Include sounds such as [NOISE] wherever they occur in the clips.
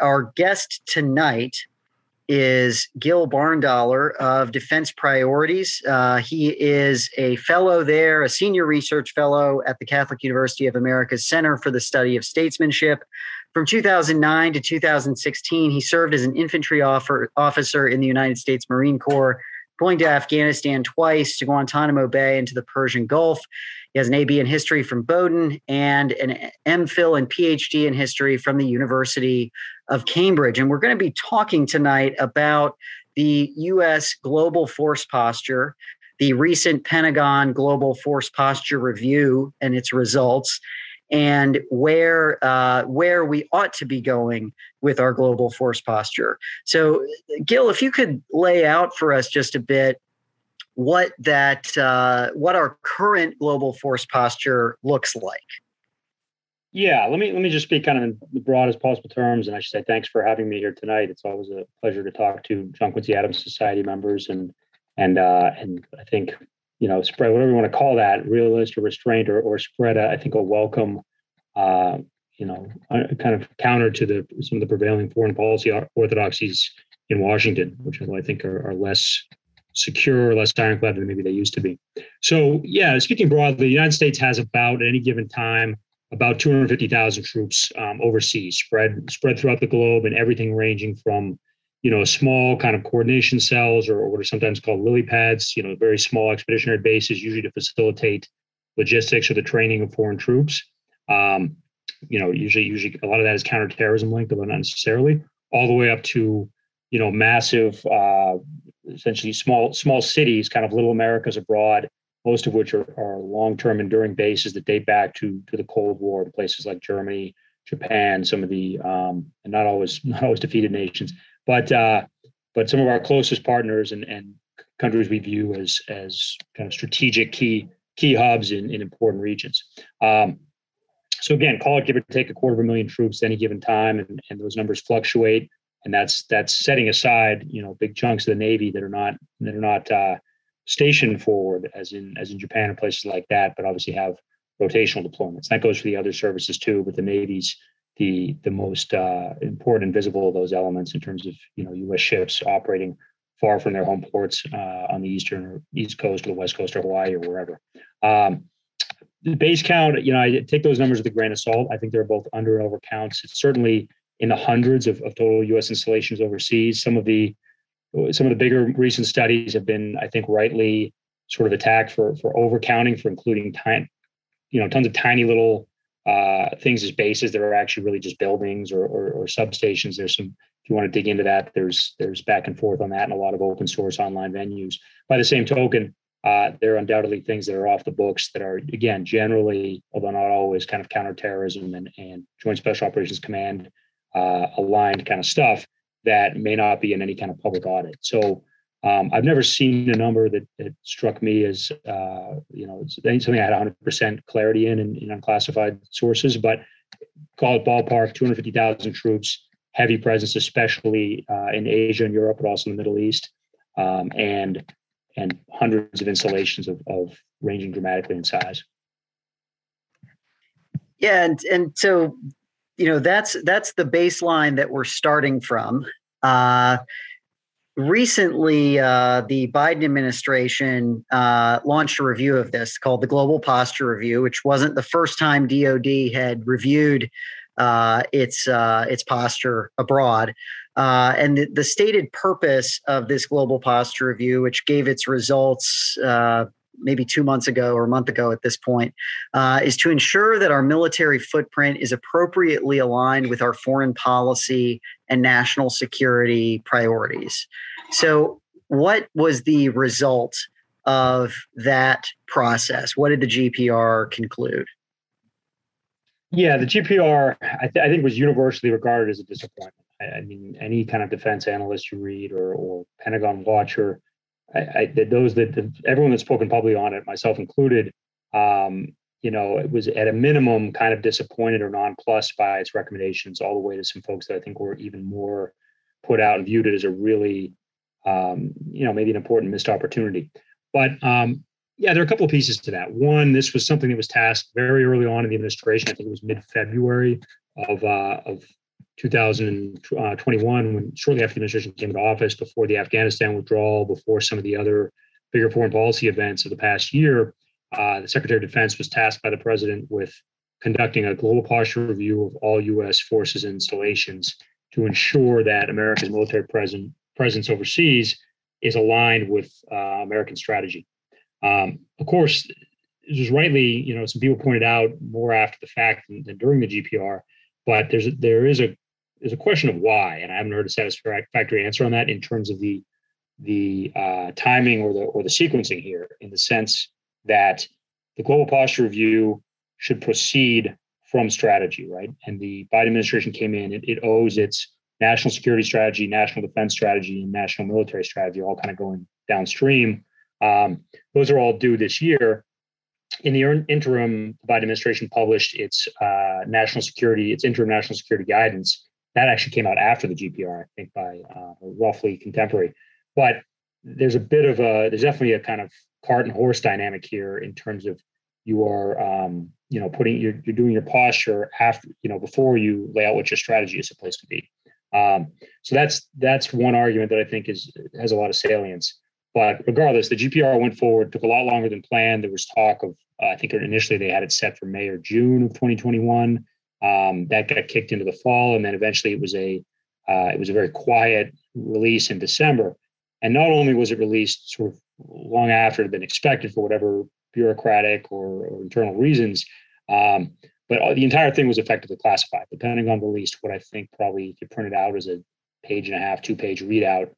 Our guest tonight is Gil Barndollar of Defense Priorities. Uh, he is a fellow there, a senior research fellow at the Catholic University of America's Center for the Study of Statesmanship. From 2009 to 2016, he served as an infantry officer in the United States Marine Corps, going to Afghanistan twice, to Guantanamo Bay, and to the Persian Gulf. He has an AB in history from Bowdoin and an MPhil and PhD in history from the University of Cambridge. And we're going to be talking tonight about the U.S. global force posture, the recent Pentagon Global Force Posture Review and its results, and where uh, where we ought to be going with our global force posture. So, Gil, if you could lay out for us just a bit what that uh, what our current global force posture looks like. Yeah, let me let me just speak kind of in the broadest possible terms, and I should say thanks for having me here tonight. It's always a pleasure to talk to John Quincy Adams Society members, and and uh, and I think you know spread whatever you want to call that, realist or restraint or, or spread. A, I think a welcome, uh, you know, kind of counter to the some of the prevailing foreign policy orthodoxies in Washington, which I think are, are less secure, less ironclad than maybe they used to be. So yeah, speaking broadly, the United States has about at any given time about 250,000 troops um, overseas, spread spread throughout the globe, and everything ranging from you know small kind of coordination cells or, what are sometimes called lily pads, you know, very small expeditionary bases, usually to facilitate logistics or the training of foreign troops. Um, you know, usually usually a lot of that is counterterrorism linked, but not necessarily, all the way up to you know massive, uh, essentially small small cities, kind of little Americas abroad most of which are, are long-term enduring bases that date back to to the Cold War in places like Germany, Japan, some of the um, and not always [LAUGHS] not always defeated nations, but uh, but some of our closest partners and, and countries we view as as kind of strategic key key hubs in, in important regions. Um, so again, call it give or take a quarter of a million troops at any given time, and, and those numbers fluctuate. And that's that's setting aside, you know, big chunks of the Navy that are not that are not uh, station forward, as in as in Japan and places like that, but obviously have rotational deployments. That goes for the other services too, but the Navy's the the most uh, important and visible of those elements in terms of you know U.S. ships operating far from their home ports uh, on the eastern or east coast or the west coast or Hawaii or wherever. Um, the base count, you know, I take those numbers with a grain of salt. I think they're both under and over counts. It's certainly in the hundreds of, of total U.S. installations overseas. Some of the some of the bigger recent studies have been, I think, rightly sort of attacked for for overcounting, for including you know, tons of tiny little uh, things as bases that are actually really just buildings or, or, or substations. There's some, if you want to dig into that, there's there's back and forth on that and a lot of open source online venues. By the same token, uh, there are undoubtedly things that are off the books that are again generally, although not always, kind of counterterrorism and and Joint Special Operations Command uh, aligned kind of stuff that may not be in any kind of public audit. So um, I've never seen a number that, that struck me as uh, you know something I had 100% clarity in, in, in unclassified sources, but call it ballpark 250,000 troops, heavy presence, especially uh, in Asia and Europe, but also in the Middle East, um, and and hundreds of installations of, of ranging dramatically in size. Yeah, and and so you know that's that's the baseline that we're starting from. Uh, recently, uh, the Biden administration uh, launched a review of this called the Global Posture Review, which wasn't the first time DoD had reviewed uh, its uh, its posture abroad. Uh, and the, the, stated purpose of this global posture review, which gave its results maybe two months ago or a month ago at this point, uh, is to ensure that our military footprint is appropriately aligned with our foreign policy and national security priorities. So, what was the result of that process? What did the GPR conclude? Yeah, the GPR, I, th- I think, was universally regarded as a disappointment. I, mean, any kind of defense analyst you read or, or Pentagon watcher I, I those that everyone that's spoken publicly on it, myself included, um, you know, it was at a minimum kind of disappointed or nonplussed by its recommendations, all the way to some folks that I think were even more put out and viewed it as a really, um, you know, maybe an important missed opportunity. But um, yeah, there are a couple of pieces to that. One, this was something that was tasked very early on in the administration. I think it was mid-February of uh, of 2021, when shortly after the administration came into office, before the Afghanistan withdrawal, before some of the other bigger foreign policy events of the past year, uh, the Secretary of Defense was tasked by the president with conducting a global posture review of all U.S. forces and installations to ensure that America's military present, presence overseas is aligned with uh, American strategy. Um, of course, it was rightly, you know, some people pointed out more after the fact than, than during the GPR, but there's there is a there's a question of why, and I haven't heard a satisfactory answer on that in terms of the the uh, timing or the or the sequencing here, in the sense that the global posture review should proceed from strategy, right? And the Biden administration came in; it, it owes its national security strategy, national defense strategy, and national military strategy, all kind of going downstream. Um, those are all due this year. In the interim, the Biden administration published its uh, national security, its interim national security guidance. That actually came out after the GPR, I think, by uh, roughly contemporary. But there's a bit of a, there's definitely a kind of cart and horse dynamic here in terms of you are, um, you know, putting, you're, you're doing your posture after, you know, before you lay out what your strategy is supposed to be. Um, so that's that's one argument that I think is has a lot of salience. But regardless, the GPR went forward, took a lot longer than planned. There was talk of, uh, I think initially they had it set for May or June of 2021. Um, that got kicked into the fall, and then eventually it was a uh, it was a very quiet release in December. And not only was it released sort of long after it had been expected for whatever bureaucratic or, or internal reasons, um, but the entire thing was effectively classified. Depending on the Pentagon released what I think probably you could print it out as a page and a half, two page readout,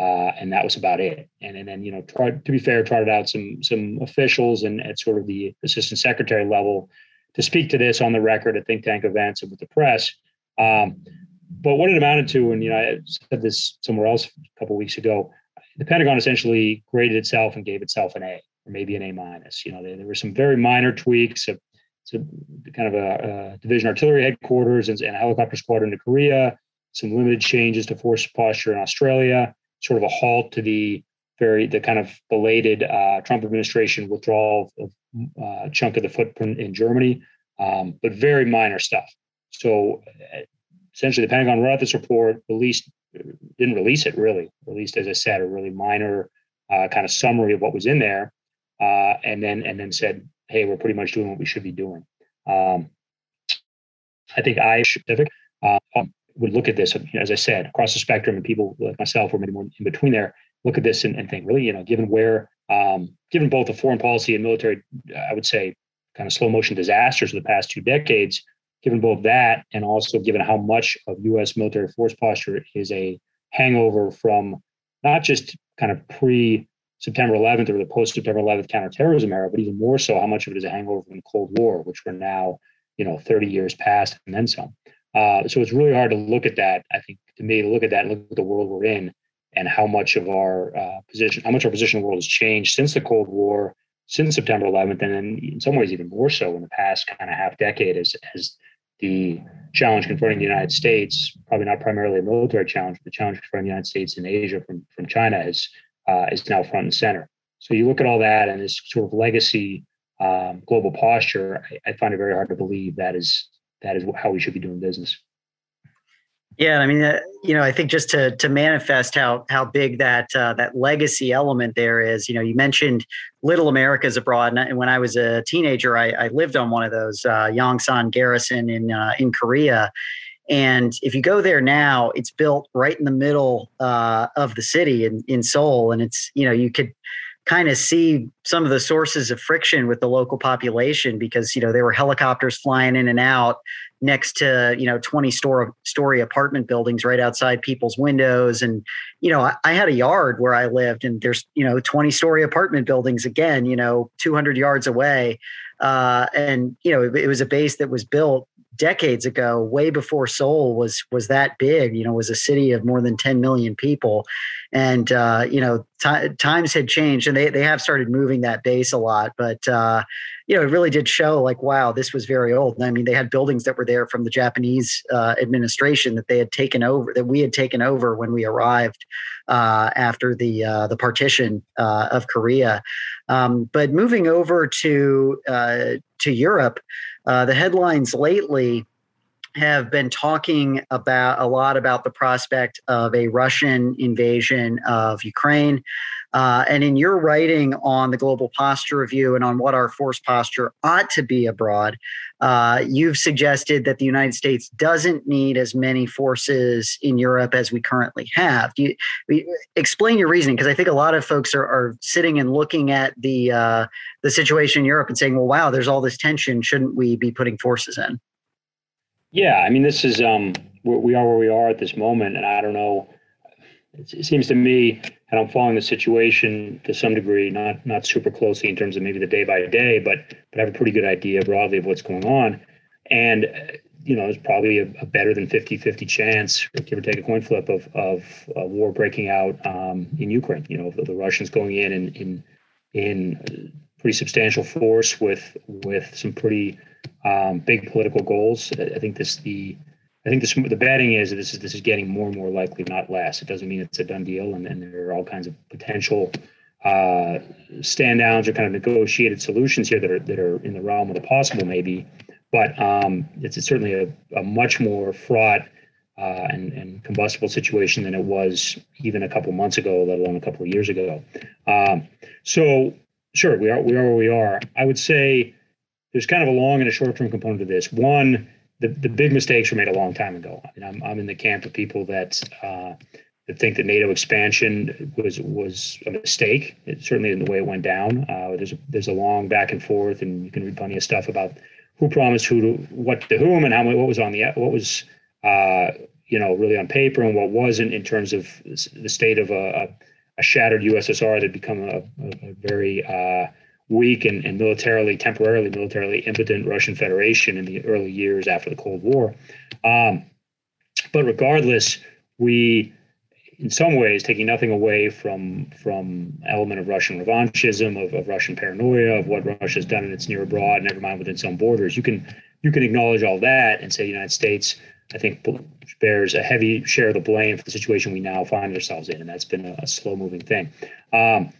uh, and that was about it. And, and then you know, tried to be fair, trotted out some some officials and at sort of the assistant secretary level to speak to this on the record at think tank events and with the press. Um, but what it amounted to, and you know, I said this somewhere else a couple weeks ago, the Pentagon essentially graded itself and gave itself an A or maybe an A minus. You know, there, there were some very minor tweaks, of so kind of a, a division artillery headquarters and, and, a helicopter squadron to Korea, some limited changes to force posture in Australia, sort of a halt to the very the kind of belated uh, Trump administration withdrawal of a uh, chunk of the footprint in Germany, um, but very minor stuff. So uh, essentially, the Pentagon wrote out this report, released didn't release it really, released as I said a really minor uh, kind of summary of what was in there, uh, and then and then said hey, we're pretty much doing what we should be doing. Um, I think I specific uh, would look at this, as I said, across the spectrum, and people like myself, or maybe more in between there, look at this and, and think, really, you know, given where, um, given both the foreign policy and military, I would say, kind of slow motion disasters of the past two decades, given both that, and also given how much of U.S. military force posture is a hangover from not just kind of pre September 11th or the post September 11th counterterrorism era, but even more so, how much of it is a hangover from the Cold War, which we're now, you know, 30 years past and then some. Uh, so it's really hard to look at that. I think to me, to look at that and look at the world we're in and how much of our uh, position, how much our position in the world has changed since the Cold War, since September 11th, and in some ways even more so in the past kind of half decade as, as the challenge confronting the United States, probably not primarily a military challenge, but the challenge confronting the United States and Asia from, from China has uh, is now front and center. So you look at all that and this sort of legacy um, global posture. I, I, find it very hard to believe that is that is how we should be doing business. Yeah, I mean, uh, you know, I think just to to manifest how how big that uh, that legacy element there is. You know, you mentioned Little Americas abroad, and when I was a teenager, I, I lived on one of those uh, Yongsan Garrison in uh, in Korea, and if you go there now, it's built right in the middle uh, of the city in, in Seoul. And it's, you know, you could kind of see some of the sources of friction with the local population because, you know, there were helicopters flying in and out next to, you know, 20 store, story apartment buildings right outside people's windows. And, you know, I, I had a yard where I lived and there's, you know, 20 story apartment buildings again, you know, 200 yards away. Uh, and, you know, it, it was a base that was built decades ago, way before Seoul was was that big. You know, was a city of more than 10 million people, and uh, you know, t- times had changed, and they they have started moving that base a lot. But uh, you know, it really did show like, wow, this was very old. I mean, they had buildings that were there from the Japanese uh, administration that they had taken over, that we had taken over when we arrived uh, after the uh, the partition uh, of Korea. Um, but moving over to to Europe. Uh, the headlines lately have been talking about a lot about the prospect of a Russian invasion of Ukraine. Uh, and in your writing on the Global Posture Review and on what our force posture ought to be abroad, uh, you've suggested that the United States doesn't need as many forces in Europe as we currently have. You explain your reasoning? Because I think a lot of folks are, are sitting and looking at the uh, the situation in Europe and saying, "Well, wow, there's all this tension. Shouldn't we be putting forces in?" Yeah, I mean, this is um, we are where we are at this moment, and I don't know. It seems to me, and I'm following the situation to some degree, not not super closely in terms of maybe the day by day, but but I have a pretty good idea broadly of what's going on, and you know, there's probably a, a better than 50-50 chance, give or take a coin flip, of of a war breaking out um, in Ukraine. You know, the, the Russians going in in in in pretty substantial force with with some pretty um, big political goals. I think this the I think this the betting is this is this is getting more and more likely, not less. It doesn't mean it's a done deal, and, and there are all kinds of potential uh, stand downs or kind of negotiated solutions here that are that are in the realm of the possible, maybe. But um, it's, it's certainly a, a much more fraught uh, and, and combustible situation than it was even a couple months ago, let alone a couple of years ago. Um, so, sure, we are we are where we are. I would say there's kind of a long and a short term component to this. One, the, the big mistakes were made a long time ago. I mean, I'm, I'm in the camp of people that uh, that think that NATO expansion was was a mistake. It certainly in the way it went down. Uh, there's a, there's a long back and forth, and you can read plenty of stuff about who promised who to what to whom and how what was on the what was uh, you know really on paper and what wasn't in terms of the state of a, a, shattered USSR that had become a, a very uh, weak and, and militarily, temporarily militarily impotent Russian Federation in the early years after the Cold War. Um, but regardless, we, in some ways, taking nothing away from from element of Russian revanchism, of, of Russian paranoia, of what Russia's done in its near abroad, never mind within its own borders. You can you can acknowledge all that and say the United States, I think, bears a heavy share of the blame for the situation we now find ourselves in, and that's been a, a slow moving thing. Um,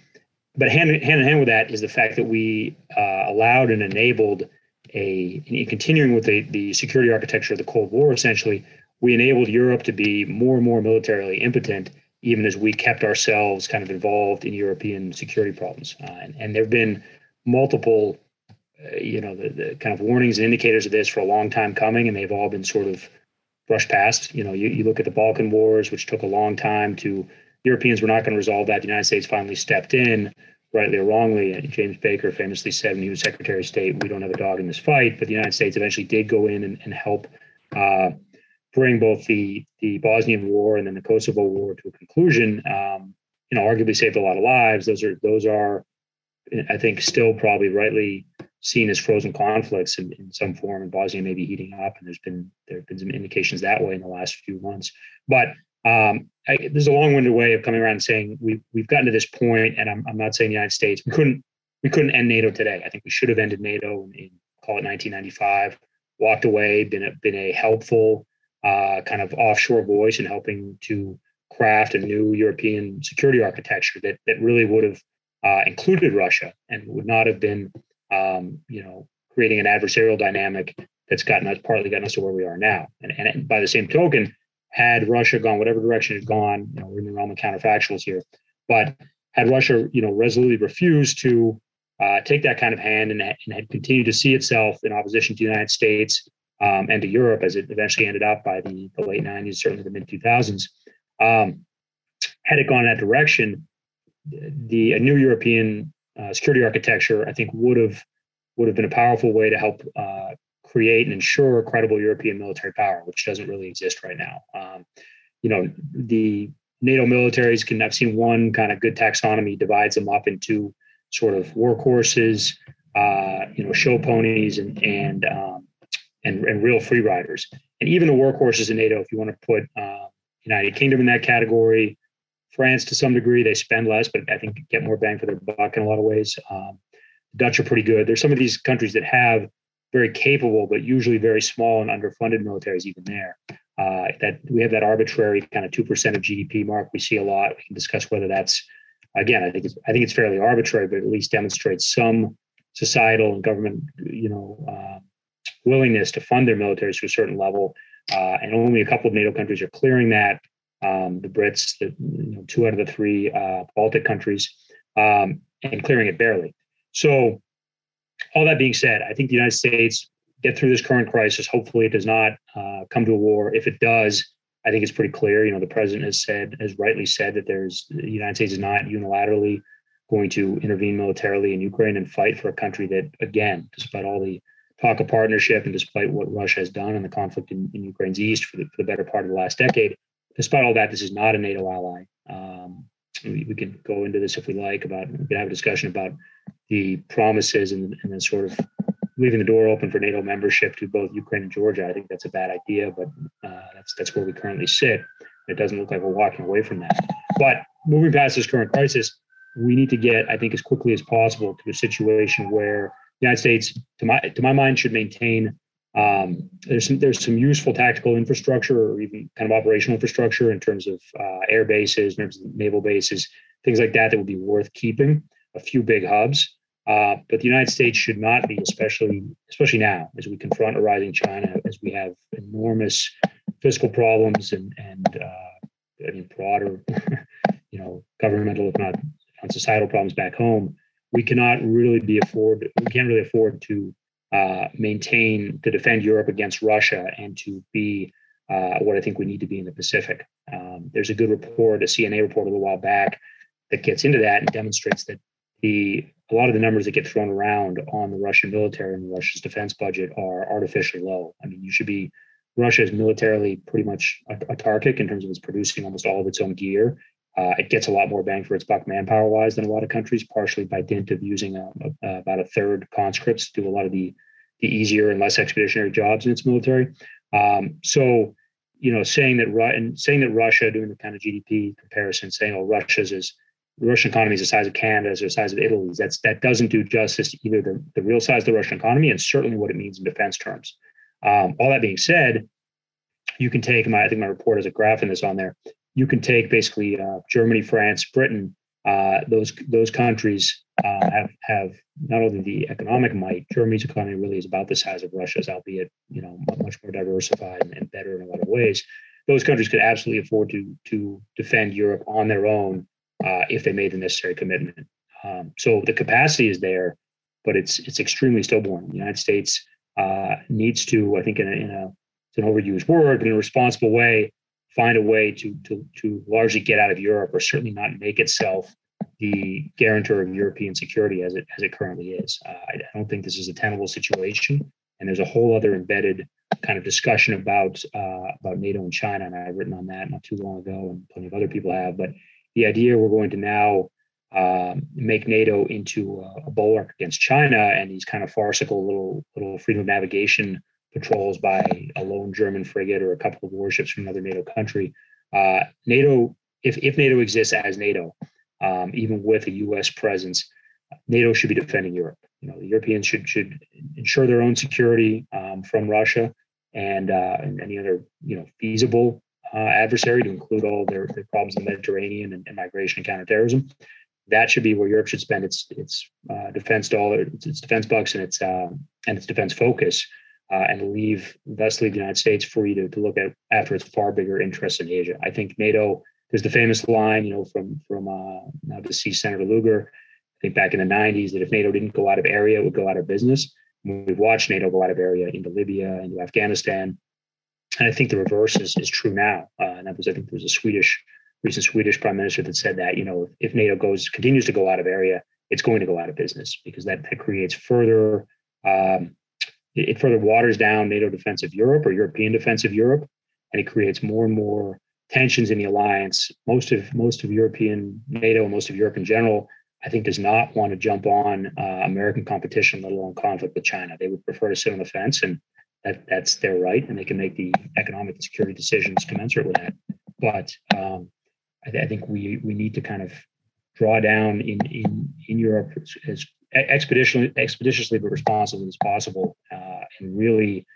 but hand, hand in hand with that is the fact that we uh, allowed and enabled a continuing with the, the security architecture of the Cold War, essentially, we enabled Europe to be more and more militarily impotent, even as we kept ourselves kind of involved in European security problems. Uh, and, and there have been multiple, uh, you know, the, the kind of warnings and indicators of this for a long time coming, and they've all been sort of brushed past. You know, you, you look at the Balkan Wars, which took a long time to Europeans were not going to resolve that. The United States finally stepped in, rightly or wrongly. James Baker famously said when he was Secretary of State, "We don't have a dog in this fight." But the United States eventually did go in and, and help uh, bring both the the Bosnian War and then the Kosovo War to a conclusion. Um, you know, arguably saved a lot of lives. Those are those are, I think, still probably rightly seen as frozen conflicts in, in some form. And Bosnia may be heating up, and there's been there have been some indications that way in the last few months. But um, I, there's a long-winded way of coming around and saying we we've gotten to this point, and I'm I'm not saying the United States we couldn't we couldn't end NATO today. I think we should have ended NATO in, in call it 1995. Walked away, been a, been a helpful uh, kind of offshore voice in helping to craft a new European security architecture that that really would have uh, included Russia and would not have been um, you know creating an adversarial dynamic that's gotten us partly gotten us to where we are now. And and by the same token, had Russia gone whatever direction it gone, you know, we're in the realm of counterfactuals here, but had Russia, you know, resolutely refused to uh, take that kind of hand and, and, had continued to see itself in opposition to the United States um, and to Europe, as it eventually ended up by the, the late 90s, certainly the mid 2000s, um, had it gone in that direction, the a new European uh, security architecture, I think, would have would have been a powerful way to help uh, create and ensure a credible European military power, which doesn't really exist right now. Um, you know, the NATO militaries can. I've seen one kind of good taxonomy divides them up into sort of workhorses, uh, you know, show ponies, and and um, and and real free riders. And even the workhorses in NATO, if you want to put uh, United Kingdom in that category, France to some degree, they spend less, but I think get more bang for their buck in a lot of ways. Um, Dutch are pretty good. There's some of these countries that have very capable, but usually very small and underfunded militaries even there. Uh, that we have that arbitrary kind of two percent of GDP mark. We see a lot. We can discuss whether that's again. I think it's I think it's fairly arbitrary, but at least demonstrates some societal and government you know uh, willingness to fund their militaries to a certain level, uh, and only a couple of NATO countries are clearing that. Um, the Brits, the you know, two out of the three uh, Baltic countries, um, and clearing it barely. So, all that being said, I think the United States get through this current crisis. Hopefully, it does not uh, come to a war. If it does, I think it's pretty clear. You know, the president has said, has rightly said, that there's the United States is not unilaterally going to intervene militarily in Ukraine and fight for a country that, again, despite all the talk of partnership and despite what Russia has done in the conflict in, in Ukraine's east for the, for the better part of the last decade, despite all that, this is not a NATO ally. Um, we, we go into this if we like about we could have a discussion about the promises and, and then sort of leaving the door open for NATO membership to both Ukraine and Georgia. I think that's a bad idea, but uh, that's that's where we currently sit. It doesn't look like we're walking away from that. But moving past this current crisis, we need to get, I think, as quickly as possible to a situation where the United States, to my to my mind, should maintain. Um, there's some there's some useful tactical infrastructure or even kind of operational infrastructure in terms of uh, air bases, in terms of naval bases, things like that that would be worth keeping. A few big hubs, uh, but the United States should not be, especially especially now as we confront a rising China, as we have enormous fiscal problems and and uh, I mean broader, [LAUGHS] you know, governmental if not on societal problems back home, we cannot really be afford we can't really afford to uh, maintain to defend Europe against Russia and to be uh, what I think we need to be in the Pacific. Um, there's a good report, a CNA report a little while back, that gets into that and demonstrates that the a lot of the numbers that get thrown around on the Russian military and Russia's defense budget are artificially low. I mean, you should be Russia is militarily pretty much autarkic in terms of it's producing almost all of its own gear uh, it gets a lot more bang for its buck manpower wise than a lot of countries, partially by dint of using a, a, about a third conscripts to do a lot of the the easier and less expeditionary jobs in its military. Um, so, you know, saying that and saying that Russia doing the kind of GDP comparison, saying oh Russia's is the Russian economy is the size of Canada's or the size of Italy's. That's that doesn't do justice to either the, the real size of the Russian economy and certainly what it means in defense terms. Um, all that being said, you can take my I think my report has a graph in this on there you can take basically uh, Germany, France, Britain. Uh, those those countries uh, have have not only the economic might. Germany's economy really is about the size of Russia's, albeit you know much more diversified and, better in a lot of ways. Those countries could absolutely afford to to defend Europe on their own uh, if they made the necessary commitment. Um, so the capacity is there, but it's it's extremely stillborn. The United States uh, needs to, I think, in a, in a it's an overused word, but in a responsible way, find a way to to to largely get out of Europe, or certainly not make itself the guarantor of European security as it as it currently is. Uh, I, don't think this is a tenable situation, and there's a whole other embedded kind of discussion about uh, about NATO and China, and I've written on that not too long ago, and plenty of other people have. But the idea we're going to now um, make NATO into a, a bulwark against China and these kind of farcical little little freedom of navigation patrols by a lone German frigate or a couple of warships from another NATO country. Uh, NATO, if, if NATO exists as NATO, um, even with a U.S. presence, NATO should be defending Europe. You know, the Europeans should should ensure their own security um, from Russia and, uh, and any other you know feasible uh, adversary, to include all their, their problems in the Mediterranean and, and, migration and counterterrorism. That should be where Europe should spend its its uh, defense dollar, its, defense bucks, and its uh, and its defense focus uh, and leave thus leave the United States free to, to look at after its far bigger interests in Asia. I think NATO. There's the famous line, you know, from from uh, now deceased Senator Lugar. I think back in the 90s that if NATO didn't go out of area, it would go out of business. we've watched NATO go out of area into Libya, into Afghanistan, and I think the reverse is, is true now. Uh, and that was, I think, there was a Swedish recent Swedish prime minister that said that you know if NATO goes continues to go out of area, it's going to go out of business because that, that creates further um, it further waters down NATO defensive Europe or European defensive Europe, and it creates more and more tensions in the alliance. Most of most of European NATO, most of Europe in general, I think, does not want to jump on uh, American competition, let alone conflict with China. They would prefer to sit on the fence, and that that's their right, and they can make the economic and security decisions commensurate with that. But um, I, th- I, think we we need to kind of draw down in in in Europe as, as expeditiously, expeditiously but responsibly as possible, uh, and really,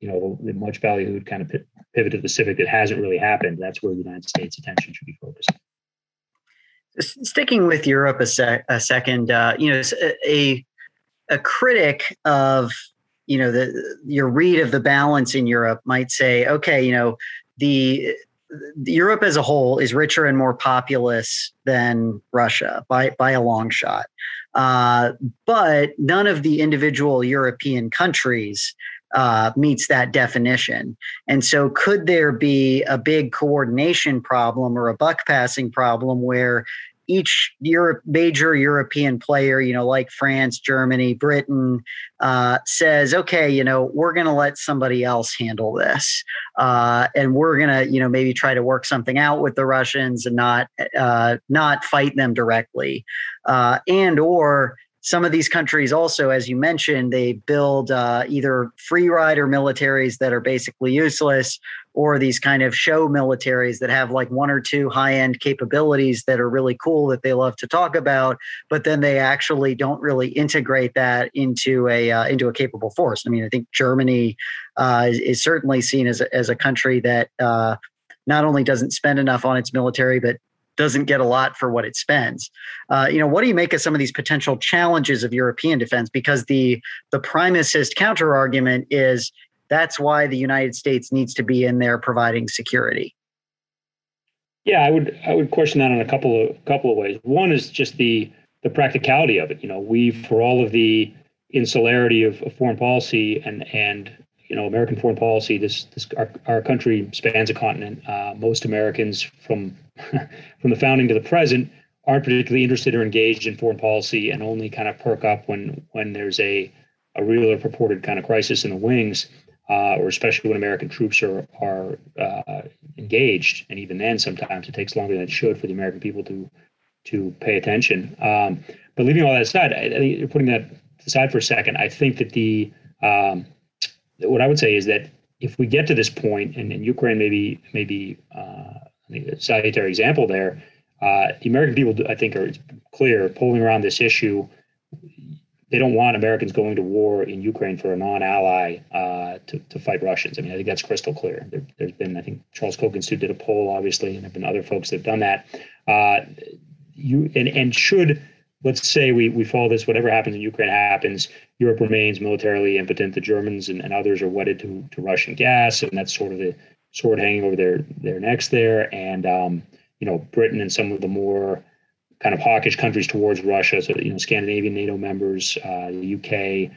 you know, the much ballyhooed kind of pivot to the Pacific that hasn't really happened. That's where the United States' attention should be focused. Sticking with Europe a, sec- a second, uh, you know, a a critic of you know the your read of the balance in Europe might say, okay, you know the Europe as a whole is richer and more populous than Russia by by a long shot, uh, but none of the individual European countries uh, meets that definition. And so, could there be a big coordination problem or a buck passing problem where each Europe, major European player, you know, like France, Germany, Britain, uh, says, okay, you know, we're going to let somebody else handle this, uh, and we're going to, you know, maybe try to work something out with the Russians and not uh, not fight them directly, uh, and or some of these countries also, as you mentioned, they build uh, either free rider militaries that are basically useless or these kind of show militaries that have like one or two high end capabilities that are really cool that they love to talk about, but then they actually don't really integrate that into a uh, into a capable force. I mean, I think Germany uh, is, is, certainly seen as a, as a country that uh, not only doesn't spend enough on its military, but doesn't get a lot for what it spends. Uh, you know, what do you make of some of these potential challenges of European defense? Because the the primacist counter argument is that's why the United States needs to be in there providing security. Yeah, I would I would question that in a couple of couple of ways. One is just the the practicality of it. You know, we for all of the insularity of, of foreign policy and and you know American foreign policy. This this our, our country spans a continent. Uh, most Americans from [LAUGHS] from the founding to the present aren't particularly interested or engaged in foreign policy and only kind of perk up when when there's a a real or purported kind of crisis in the wings, uh, or especially when American troops are are uh, engaged. And even then, sometimes it takes longer than it should for the American people to to pay attention. Um, but leaving all that aside, I, I putting that aside for a second, I think that the um, what I would say is that if we get to this point, and, and Ukraine maybe maybe uh, a salutary example there, uh, the American people, I think, are clear polling around this issue. They don't want Americans going to war in Ukraine for a non-ally uh, to, to fight Russians. I mean, I think that's crystal clear. There, has been, I think, Charles Koch Institute did a poll, obviously, and there have been other folks that have done that. Uh, you and and should let's say we, we follow this, whatever happens in Ukraine happens, Europe remains militarily impotent. The Germans and, and others are wedded to, to Russian gas, and that's sort of the sword hanging over their, their necks there. And, um, you know, Britain and some of the more kind of hawkish countries towards Russia, so, you know, Scandinavian NATO members, uh, the UK,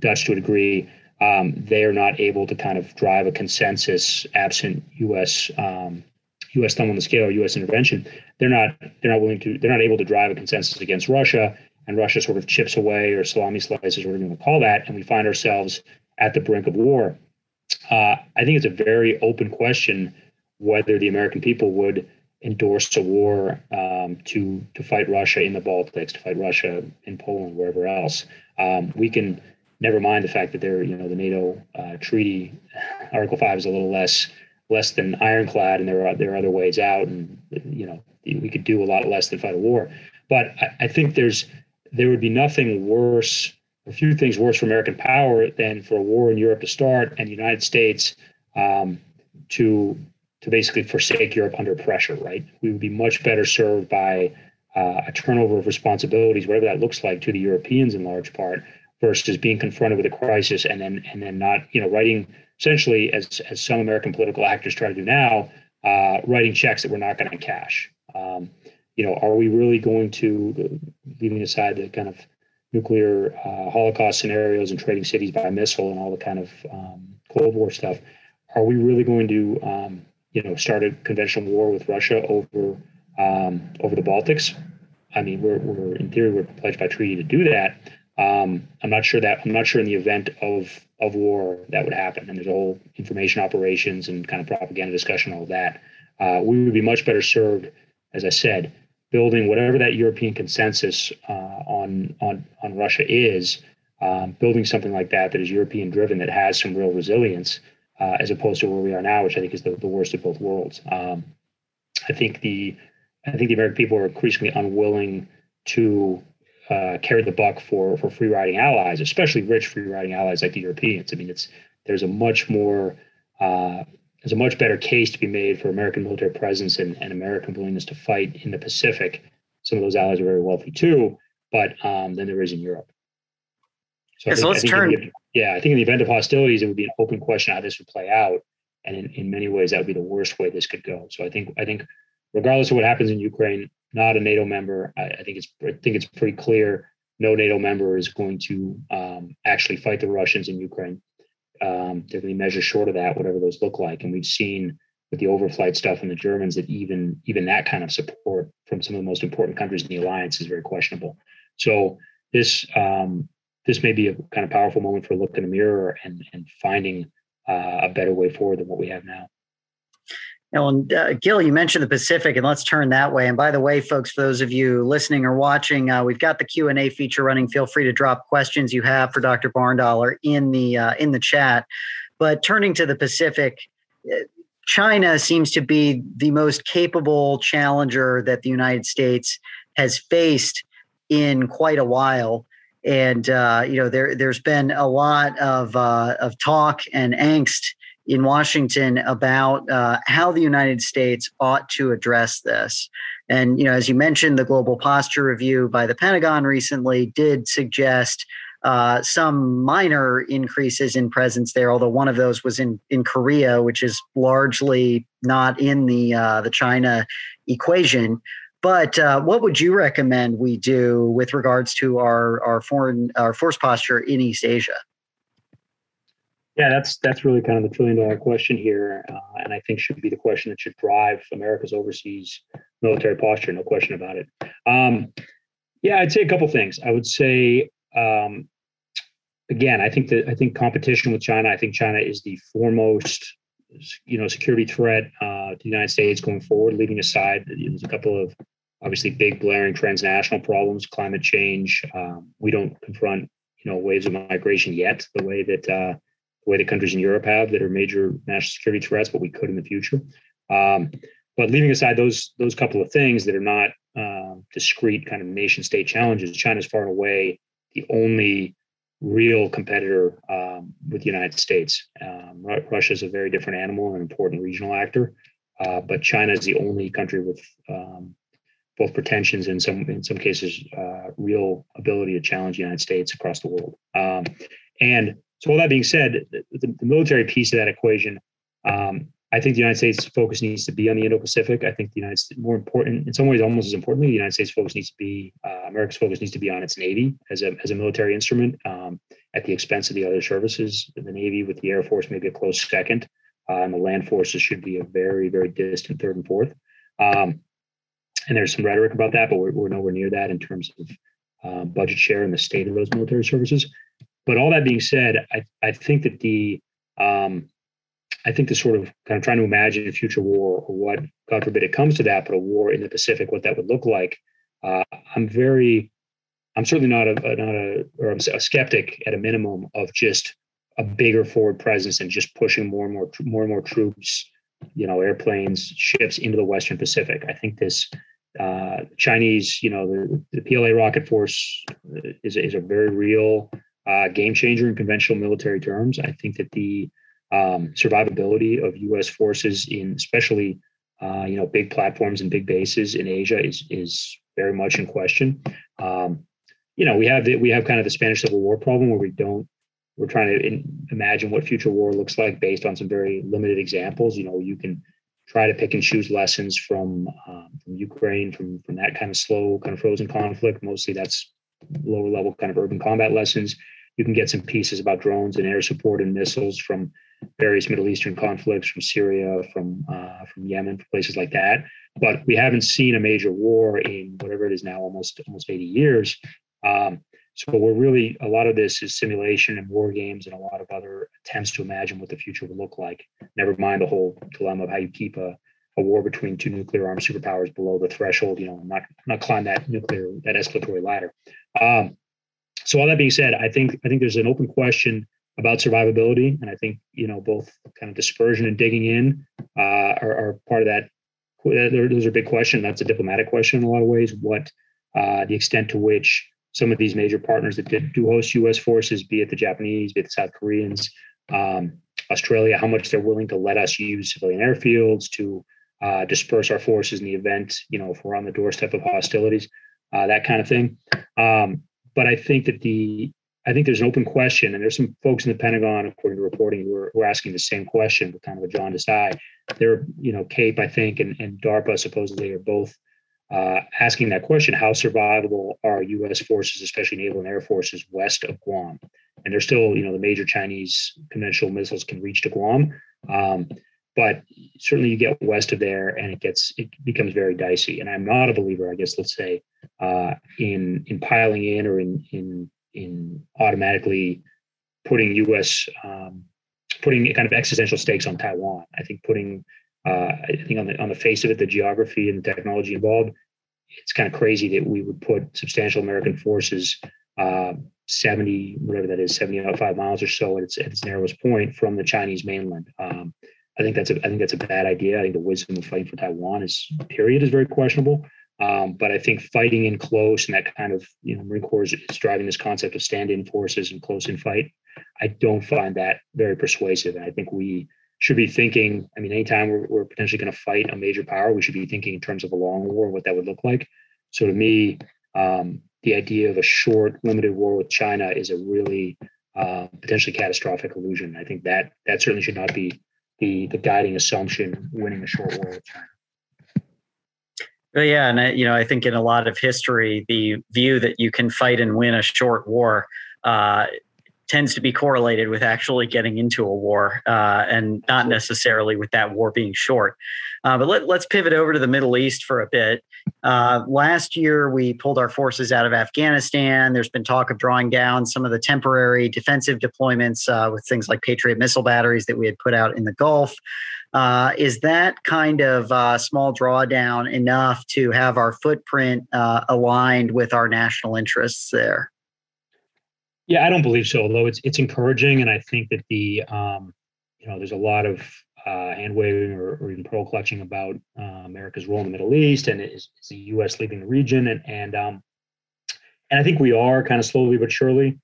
Dutch to a degree, um, they are not able to kind of drive a consensus absent U.S. Um, U.S. thumb on the scale or U.S. intervention, they're not they're not willing to they're not able to drive a consensus against Russia, and Russia sort of chips away or salami slices, or whatever you want to call that, and we find ourselves at the brink of war. Uh, I think it's a very open question whether the American people would endorse a war um, to to fight Russia in the Baltics, to fight Russia in Poland, wherever else. Um, we can never mind the fact that there, you know, the NATO uh, treaty, Article Five is a little less less than ironclad, and there are there are other ways out, and you know we could do a lot less than fight a war. But I, I think there's there would be nothing worse, a few things worse for American power than for a war in Europe to start and the United States um, to to basically forsake Europe under pressure. Right, we would be much better served by uh, a turnover of responsibilities, whatever that looks like, to the Europeans in large part, versus being confronted with a crisis and then and then not you know writing essentially, as, as some American political actors try to do now, uh, writing checks that we're not going to cash. Um, you know, are we really going to, leaving aside the kind of nuclear uh, Holocaust scenarios and trading cities by missile and all the kind of um, Cold War stuff, are we really going to, um, you know, start a conventional war with Russia over um, over the Baltics? I mean, we're, we're in theory we're pledged by treaty to do that. Um, I'm not sure that I'm not sure in the event of of war that would happen. And there's a whole information operations and kind of propaganda discussion, all that. Uh, we would be much better served, as I said, building whatever that European consensus uh, on on on Russia is, um, building something like that that is European driven that has some real resilience, uh, as opposed to where we are now, which I think is the, the worst of both worlds. Um, I think the I think the American people are increasingly unwilling to uh, carry the buck for for free riding allies, especially rich free riding allies like the Europeans. I mean, it's there's a much more uh, there's a much better case to be made for American military presence and, and American willingness to fight in the Pacific. Some of those allies are very wealthy too, but um, than there is in Europe. So, yeah, so let's turn. yeah, I think in the event of hostilities, it would be an open question how this would play out, and in, in many ways, that would be the worst way this could go. So I think I think regardless of what happens in Ukraine, not a NATO member, I, I think it's I think it's pretty clear no NATO member is going to um, actually fight the Russians in Ukraine. Um, they're going to measure short of that, whatever those look like, and we've seen with the overflight stuff and the Germans that even even that kind of support from some of the most important countries in the alliance is very questionable. So this um, this may be a kind of powerful moment for a look in the mirror and and finding uh, a better way forward than what we have now. And, uh, Gil, you mentioned the Pacific, and let's turn that way. And by the way, folks, for those of you listening or watching, uh, we've got the Q and A feature running. Feel free to drop questions you have for Dr. Barndollar in the uh, in the chat. But turning to the Pacific, uh, China seems to be the most capable challenger that the United States has faced in quite a while. And uh, you know, there there's been a lot of uh, of talk and angst in Washington about uh, how the United States ought to address this. And you know, as you mentioned, the Global Posture Review by the Pentagon recently did suggest uh, some minor increases in presence there, although one of those was in, in Korea, which is largely not in the uh, the China equation. But uh, what would you recommend we do with regards to our our foreign our force posture in East Asia? Yeah, that's that's really kind of the trillion dollar question here, uh, and I think should be the question that should drive America's overseas military posture. No question about it. Um, yeah, I'd say a couple things. I would say um, again, I think that I think competition with China. I think China is the foremost, you know, security threat uh, to the United States going forward. Leaving aside, there's a couple of obviously big blaring transnational problems, climate change. Um, we don't confront, you know, waves of migration yet, the way that uh, the way the countries in Europe have that are major national security threats, but we could in the future. Um, but leaving aside those those couple of things that are not uh, discrete kind of nation state challenges, China's far and away the only real competitor um, with the United States. Um, Russia is a very different animal, an important regional actor, uh, but China is the only country with um, both pretensions and some, in some cases, uh, real ability to challenge the United States across the world. Um, and so, all that being said, the, the, military piece of that equation um, I think the United States focus needs to be on the Indo-Pacific. I think the United States more important, in some ways, almost as importantly, the United States focus needs to be uh, America's focus needs to be on its Navy as a as a military instrument um, at the expense of the other services. The Navy with the Air Force maybe a close second, uh, and the land forces should be a very very distant third and fourth. Um, and there's some rhetoric about that, but we're, we're nowhere near that in terms of uh, budget share and the state of those military services. But all that being said, I I think that the um, I think the sort of kind of trying to imagine a future war or what, God forbid it comes to that, but a war in the Pacific, what that would look like. Uh, I'm very, I'm certainly not a, not a, or I'm a skeptic at a minimum of just a bigger forward presence and just pushing more and more, more and more troops, you know, airplanes, ships into the Western Pacific. I think this uh, Chinese, you know, the, the PLA rocket force is, is a very real uh, game changer in conventional military terms. I think that the um, survivability of U.S. forces in especially uh, you know big platforms and big bases in Asia is is very much in question. Um, you know we have the, we have kind of the Spanish Civil War problem where we don't we're trying to in, imagine what future war looks like based on some very limited examples. You know you can try to pick and choose lessons from um, from Ukraine from from that kind of slow kind of frozen conflict. Mostly that's lower level kind of urban combat lessons. You can get some pieces about drones and air support and missiles from various Middle Eastern conflicts from Syria, from uh, from Yemen, places like that. But we haven't seen a major war in whatever it is now, almost almost 80 years. Um, so we're really a lot of this is simulation and war games and a lot of other attempts to imagine what the future will look like. Never mind the whole dilemma of how you keep a, a war between two nuclear armed superpowers below the threshold. You know, I'm not not climb that nuclear that escalatory ladder. Um, so all that being said, I think I think there's an open question about survivability. And I think, you know, both kind of dispersion and digging in uh, are, are, part of that. Those are big question. That's a diplomatic question in a lot of ways. What uh, the extent to which some of these major partners that did, do host U.S. forces, be it the Japanese, be it the South Koreans, um, Australia, how much they're willing to let us use civilian airfields to uh, disperse our forces in the event, you know, if we're on the doorstep of hostilities, uh, that kind of thing. Um, but I think that the I think there's an open question, and there's some folks in the Pentagon, according to reporting, who are, who are asking the same question with kind of a jaundiced eye. They're, you know, CAPE, I think, and, and DARPA supposedly are both uh, asking that question: How survivable are U.S. forces, especially naval and air forces, west of Guam? And they're still, you know, the major Chinese conventional missiles can reach to Guam, um, but certainly you get west of there, and it gets it becomes very dicey. And I'm not a believer, I guess, let's say, uh, in in piling in or in in in automatically putting U.S. Um, putting kind of existential stakes on Taiwan. I think putting uh, I think on the on the face of it, the geography and the technology involved, it's kind of crazy that we would put substantial American forces uh, 70 whatever that is 75 miles or so at its, at its narrowest point from the Chinese mainland. Um, I think that's a I think that's a bad idea. I think the wisdom of fighting for Taiwan is period is very questionable. Um, but I think fighting in close and that kind of, you know, Marine Corps is, driving this concept of stand in forces and close in fight. I don't find that very persuasive. And I think we should be thinking, I mean, anytime we're, we're potentially going to fight a major power, we should be thinking in terms of a long war, and what that would look like. So to me, um, the idea of a short, limited war with China is a really uh, potentially catastrophic illusion. I think that that certainly should not be the the guiding assumption winning a short war with China. Well, yeah, and I, you know, I think in a lot of history, the view that you can fight and win a short war uh, tends to be correlated with actually getting into a war, uh, and not necessarily with that war being short. Uh, but let, us pivot over to the Middle East for a bit. Uh, last year, we pulled our forces out of Afghanistan. There's been talk of drawing down some of the temporary defensive deployments uh, with things like Patriot missile batteries that we had put out in the Gulf. Uh, is that kind of uh, small drawdown enough to have our footprint uh, aligned with our national interests there? Yeah, I don't believe so. Although it's it's encouraging, and I think that the um, you know there's a lot of uh, hand waving or, or, even pearl clutching about uh, America's role in the Middle East and is, is, the U.S. leaving the region, and and um, and I think we are kind of slowly but surely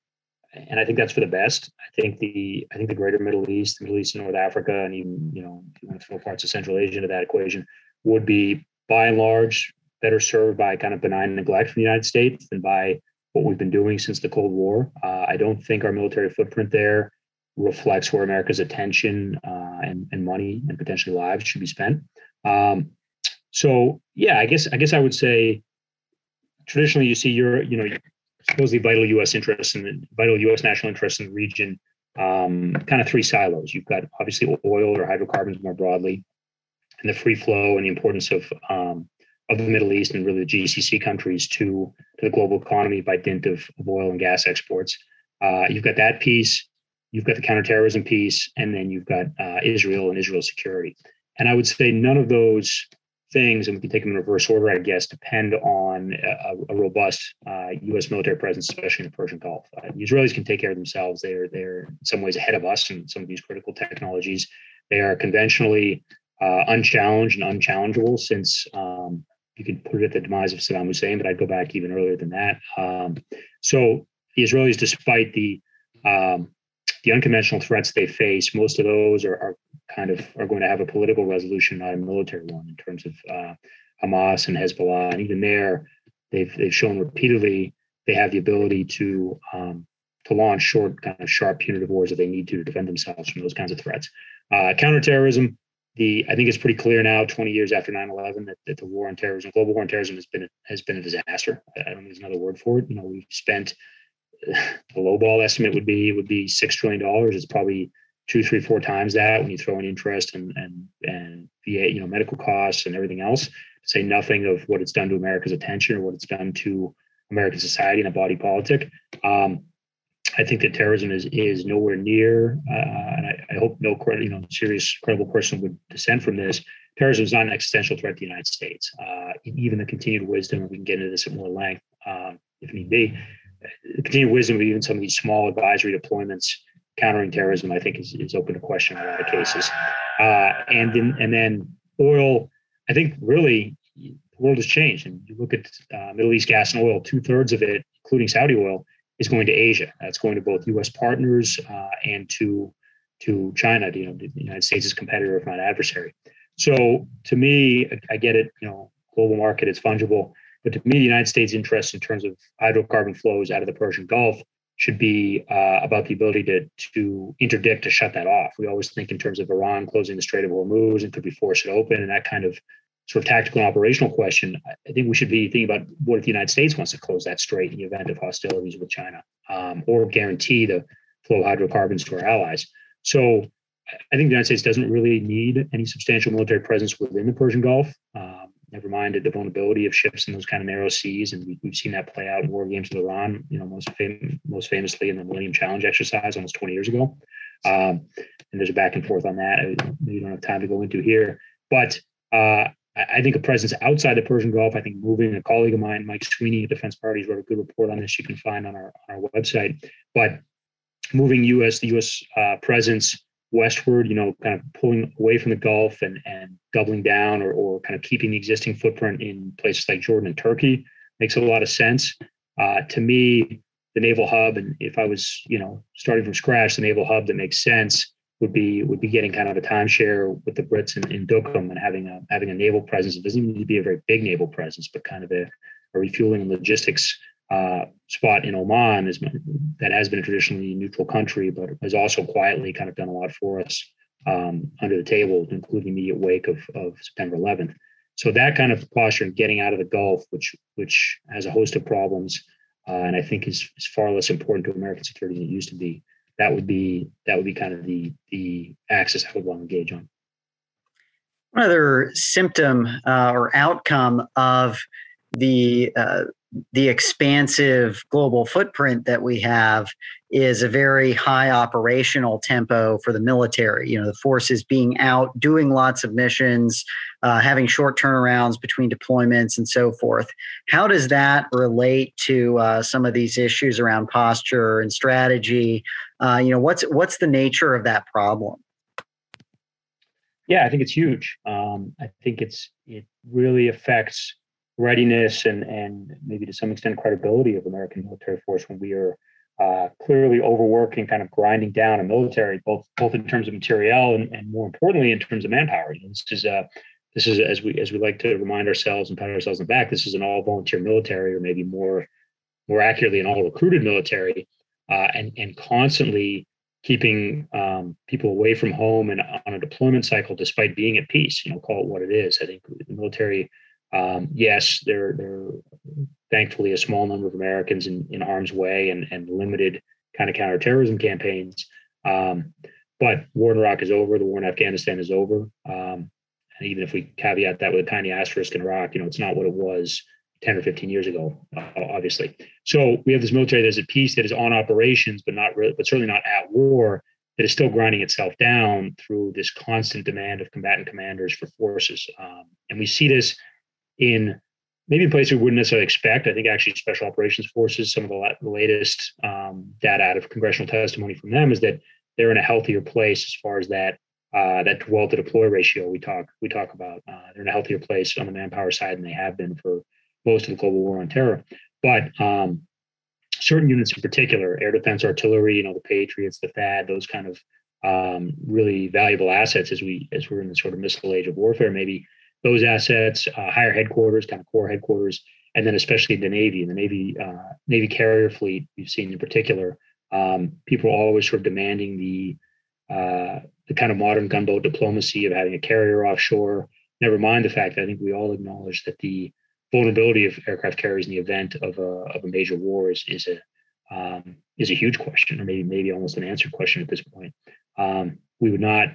and I think that's for the best. I think the I think the greater Middle East, the Middle East and North Africa, and even you know if you want to throw parts of Central Asia into that equation, would be by and large better served by kind of benign neglect from the United States than by what we've been doing since the Cold War. Uh, I don't think our military footprint there reflects where America's attention uh, and, and money and potentially lives should be spent. Um, so yeah, I guess I guess I would say traditionally you see your you know supposedly vital U.S. interests and vital U.S. national interests in the region, um, kind of three silos. You've got obviously oil or hydrocarbons more broadly, and the free flow and the importance of um, of the Middle East and really the GCC countries to to the global economy by dint of, of oil and gas exports. Uh, you've got that piece. You've got the counterterrorism piece, and then you've got uh, Israel and Israel security. And I would say none of those things, and we can take them in reverse order, I guess, depend on a, a robust uh, U.S. military presence, especially in the Persian Gulf. Uh, the Israelis can take care of themselves. They're they're in some ways ahead of us in some of these critical technologies. They are conventionally uh, unchallenged and unchallengeable since um, you could put it at the demise of Saddam Hussein, but I'd go back even earlier than that. Um, so the Israelis, despite the um, the unconventional threats they face, most of those are, are kind of are going to have a political resolution, not a military one, in terms of uh, Hamas and Hezbollah. And even there, they've they've shown repeatedly they have the ability to um, to launch short, kind of sharp, punitive wars if they need to to defend themselves from those kinds of threats. Uh, counterterrorism. The I think it's pretty clear now, 20 years after 9/11, that, that the war on terrorism, global war on terrorism, has been has been a disaster. I don't think there's another word for it. You know, we've spent [SIGHS] the low ball estimate would be would be six trillion dollars. It's probably two, three, four times that when you throw in interest and and and VA, you know, medical costs and everything else. Say nothing of what it's done to America's attention or what it's done to American society and a body politic. Um, I think that terrorism is is nowhere near, uh, and I, I, hope no you know serious credible person would dissent from this. Terrorism is not an existential threat to the United States. Uh, even the continued wisdom, we can get into this at more length um, if need be. The continued wisdom of even some of these small advisory deployments countering terrorism, I think, is, is open to question in a lot of cases. Uh, and then, and then oil, I think really the world has changed. And you look at uh, Middle East gas and oil, two thirds of it, including Saudi oil, is going to Asia. That's going to both U.S. partners uh, and to to China. You know, the United States is competitor, if not adversary. So to me, I get it. You know, global market is fungible, but to me, the United States' interest in terms of hydrocarbon flows out of the Persian Gulf should be uh, about the ability to to interdict to shut that off. We always think in terms of Iran closing the Strait of Hormuz and could we force it open and that kind of sort of tactical and operational question. I think we should be thinking about what if the United States wants to close that strait in the event of hostilities with China um, or guarantee the flow of hydrocarbons to our allies. So I think the United States doesn't really need any substantial military presence within the Persian Gulf. Um, never mind the vulnerability of ships in those kind of narrow seas, and we, have seen that play out in war games with Iran. You know, most fam- most famously in the Millennium Challenge exercise almost 20 years ago. Um, and there's a back and forth on that. I, maybe don't have time to go into here, but uh, I think a presence outside the Persian Gulf. I think moving a colleague of mine, Mike Sweeney at Defense Priorities, wrote a good report on this. You can find on our on our website. But moving U.S. the U.S. Uh, presence westward, you know, kind of pulling away from the Gulf and and doubling down, or or kind of keeping the existing footprint in places like Jordan and Turkey makes a lot of sense. Uh, to me, the naval hub, and if I was, you know, starting from scratch, the naval hub that makes sense would be would be getting kind of a timeshare with the Brits in, in Duqm and having a having a naval presence. It doesn't need to be a very big naval presence, but kind of a, a refueling and logistics uh, spot in Oman is that has been a traditionally neutral country, but has also quietly kind of done a lot for us um, under the table, including the immediate wake of, of September 11th. So that kind of posture and getting out of the Gulf, which which has a host of problems, uh, and I think is, is far less important to American security than it used to be that would be that would be kind of the the axis I would want to engage on. Another symptom uh, or outcome of the uh, the expansive global footprint that we have is a very high operational tempo for the military. You know, the forces being out, doing lots of missions, uh, having short turnarounds between deployments, and so forth. How does that relate to uh, some of these issues around posture and strategy? Uh, you know, what's what's the nature of that problem? Yeah, I think it's huge. Um, I think it's it really affects readiness and and maybe to some extent credibility of American military force when we are uh, clearly overworking, kind of grinding down a military, both both in terms of materiel and, and more importantly in terms of manpower. You know, this is a this is as we as we like to remind ourselves and pat ourselves on the back. This is an all volunteer military, or maybe more more accurately, an all recruited military, uh, and and constantly keeping um, people away from home and on a deployment cycle, despite being at peace. You know, call it what it is. I think the military um, yes, there are thankfully a small number of Americans in, in harm's way and, and limited kind of counterterrorism campaigns. Um, but war in Iraq is over. The war in Afghanistan is over. Um, and even if we caveat that with a tiny asterisk in Iraq, you know, it's not what it was 10 or 15 years ago, obviously. So we have this military that is at peace, that is on operations, but not really, but certainly not at war, that is still grinding itself down through this constant demand of combatant commanders for forces. Um, and we see this in maybe a place we wouldn't necessarily expect. I think actually Special Operations Forces, some of the, the latest um, data out of congressional testimony from them is that they're in a healthier place as far as that uh, that dwell to deploy ratio we talk we talk about. Uh, they're in a healthier place on the manpower side than they have been for most of the global war on terror. But um, certain units in particular, air defense artillery, you know, the Patriots, the THAAD, those kind of um, really valuable assets as we as we're in the sort of missile age of warfare, maybe those assets, uh, higher headquarters, kind of core headquarters, and then especially the Navy and the Navy uh, Navy carrier fleet. We've seen in particular, um, people are always sort of demanding the uh, the kind of modern gunboat diplomacy of having a carrier offshore. Never mind the fact that I think we all acknowledge that the vulnerability of aircraft carriers in the event of a of a major war is is a um, is a huge question, or maybe maybe almost an answered question at this point. Um, we would not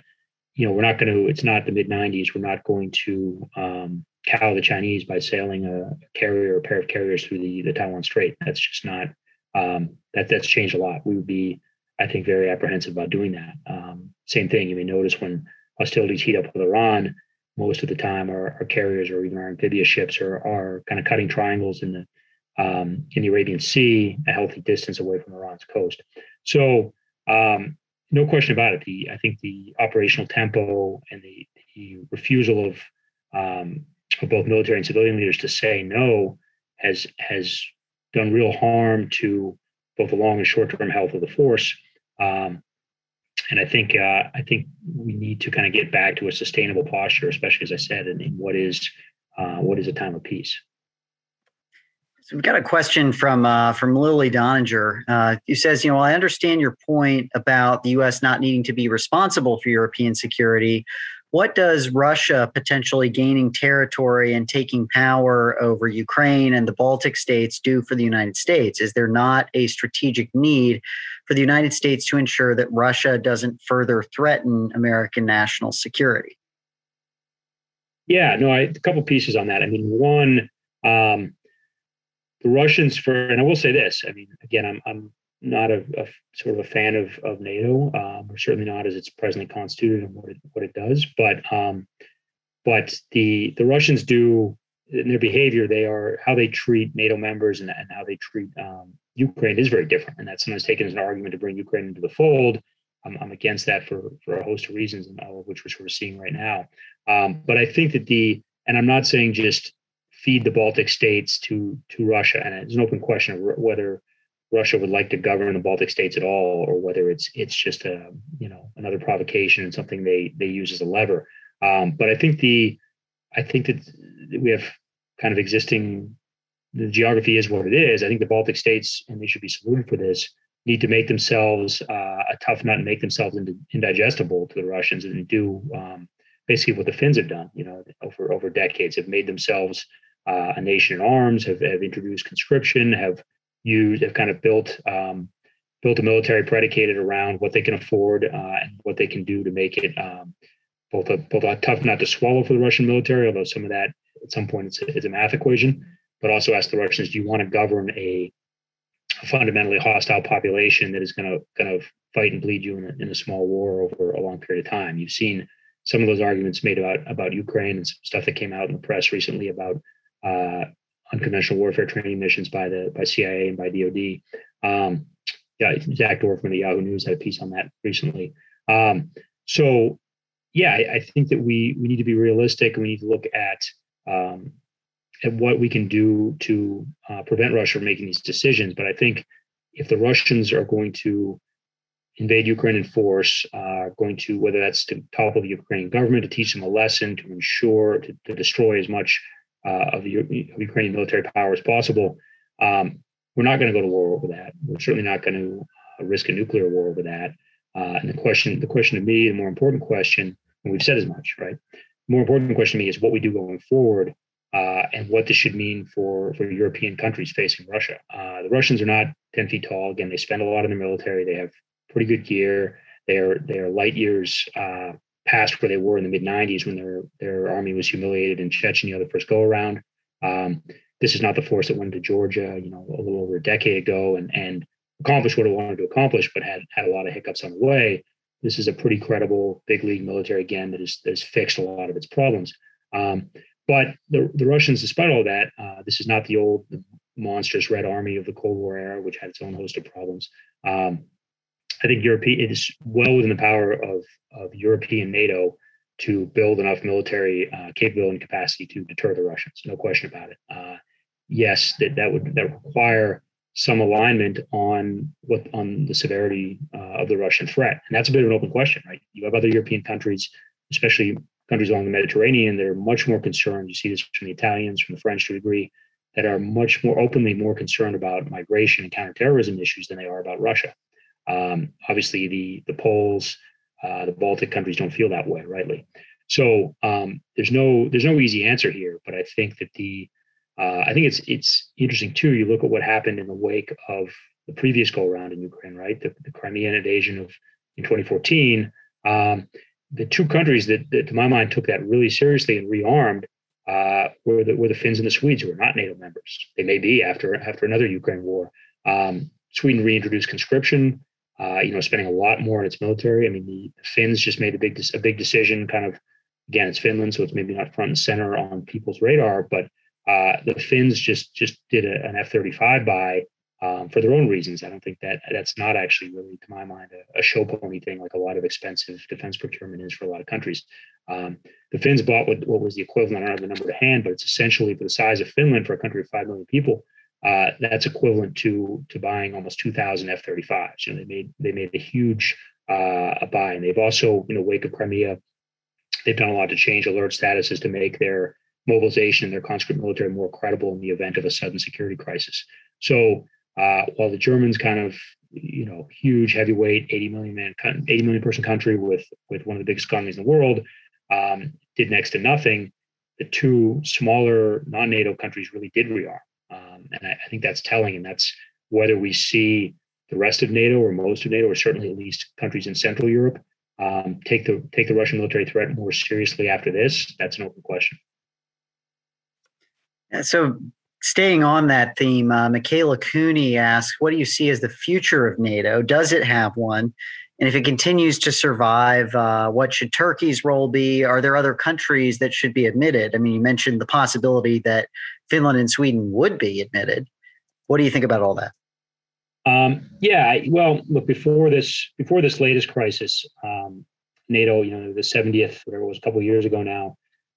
you know, we're not going to, it's not the mid 90s. We're not going to um, cow the Chinese by sailing a carrier or a pair of carriers through the, the Taiwan Strait. That's just not, um, that that's changed a lot. We would be, I think, very apprehensive about doing that. Um, same thing, you may notice when hostilities heat up with Iran, most of the time our, our carriers or even our amphibious ships are, are kind of cutting triangles in the um, in the Arabian Sea, a healthy distance away from Iran's coast. So um, no question about it. The I think the operational tempo and the, the refusal of um, of both military and civilian leaders to say no has has done real harm to both the long and short term health of the force. Um, and I think uh, I think we need to kind of get back to a sustainable posture, especially as I said, in, in what is uh, what is a time of peace. So we've got a question from uh, from Lily Doninger, uh, who says, you know, I understand your point about the U.S. not needing to be responsible for European security. What does Russia potentially gaining territory and taking power over Ukraine and the Baltic states do for the United States? Is there not a strategic need for the United States to ensure that Russia doesn't further threaten American national security? Yeah, no, I, a couple pieces on that. I mean, one, um, the Russians for, and I will say this. I mean, again, I'm I'm not a, a sort of a fan of of NATO, um, or certainly not as it's presently constituted and what it what it does. But um, but the the Russians do in their behavior, they are how they treat NATO members and, and how they treat um, Ukraine is very different, and that's sometimes taken as an argument to bring Ukraine into the fold. I'm, I'm against that for for a host of reasons, and all of which we're sort of seeing right now. Um, but I think that the and I'm not saying just feed the Baltic states to to Russia, and it's an open question of whether Russia would like to govern the Baltic states at all, or whether it's it's just a you know another provocation and something they they use as a lever. Um, but I think the I think that we have kind of existing the geography is what it is. I think the Baltic states, and they should be saluted for this, need to make themselves uh, a tough nut and make themselves indigestible to the Russians and do um, basically what the Finns have done. You know, over over decades, have made themselves uh, a nation in arms, have, have introduced conscription, have used, have kind of built um, built a military predicated around what they can afford uh, and what they can do to make it um, both a both a tough nut to swallow for the Russian military, although some of that at some point it's a, math equation. But also ask the Russians, do you want to govern a, a fundamentally hostile population that is going to kind of fight and bleed you in a, in a small war over a long period of time? You've seen some of those arguments made about about Ukraine and some stuff that came out in the press recently about uh, unconventional warfare training missions by the by CIA and by DoD. Um, yeah, Zach Dorfman of Yahoo News had a piece on that recently. Um, so, yeah, I, I, think that we we need to be realistic and we need to look at um, at what we can do to uh, prevent Russia from making these decisions. But I think if the Russians are going to invade Ukraine in force, uh, going to whether that's to topple the Ukrainian government, to teach them a lesson, to ensure to, to destroy as much uh, of the of Ukrainian military power as possible. Um, we're not going to go to war over that. We're certainly not going to uh, risk a nuclear war over that. Uh, and the question, the question to me, the more important question, and we've said as much, right? The more important question to me is what we do going forward, uh, and what this should mean for for European countries facing Russia. Uh, the Russians are not ten feet tall. Again, they spend a lot in the military. They have pretty good gear. They are they are light years past where they were in the mid 90s when their their army was humiliated in Chechnya the first go around. Um, this is not the force that went to Georgia, you know, a little over a decade ago and and accomplished what it wanted to accomplish, but had had a lot of hiccups on the way. This is a pretty credible big league military again that is that has fixed a lot of its problems. Um, but the, the Russians, despite all that, uh, this is not the old monstrous Red Army of the Cold War era, which had its own host of problems. Um, I think Europe it is well within the power of of European NATO to build enough military uh, capability and capacity to deter the Russians. No question about it. Uh, yes, that that would that require some alignment on what on the severity uh, of the Russian threat, and that's a bit of an open question, right? You have other European countries, especially countries along the Mediterranean, that are much more concerned. You see this from the Italians, from the French to a degree, that are much more openly more concerned about migration and counterterrorism issues than they are about Russia. Um, obviously, the the Poles, uh, the Baltic countries don't feel that way, rightly. So um, there's no there's no easy answer here, but I think that the uh, I think it's it's interesting too. You look at what happened in the wake of the previous go around in Ukraine, right? The, the Crimean invasion of in 2014. Um, the two countries that, that, to my mind, took that really seriously and rearmed uh, were the were the Finns and the Swedes, who were not NATO members. They may be after after another Ukraine war. Um, Sweden reintroduced conscription uh, you know, spending a lot more on its military. I mean, the, Finns just made a big a big decision. Kind of again, it's Finland, so it's maybe not front and center on people's radar, but uh, the Finns just just did a, an F thirty five buy um, for their own reasons. I don't think that that's not actually really, to my mind, a, a show pony thing like a lot of expensive defense procurement is for a lot of countries. Um, the Finns bought what, what was the equivalent. I don't have the number to hand, but it's essentially for the size of Finland for a country of five million people uh, that's equivalent to to buying almost 2,000 F-35s. You know, they made they made a huge uh, a buy, and they've also, you know, wake of Crimea, they've done a lot to change alert statuses to make their mobilization and their conscript military more credible in the event of a sudden security crisis. So uh, while the Germans kind of you know huge heavyweight 80 million man 80 million person country with with one of the biggest economies in the world um, did next to nothing the two smaller non-nato countries really did rearm and I, I, think that's telling and that's whether we see the rest of nato or most of nato or certainly at least countries in central europe um, take the take the russian military threat more seriously after this that's an open question so staying on that theme, uh, Michaela Cooney asks, "What do you see as the future of NATO? Does it have one? And if it continues to survive, uh, what should Turkey's role be? Are there other countries that should be admitted? I mean, you mentioned the possibility that Finland and Sweden would be admitted. What do you think about all that?" Um, yeah, well, look before this before this latest crisis, um, NATO, you know, the 70th, whatever it was, a couple years ago now.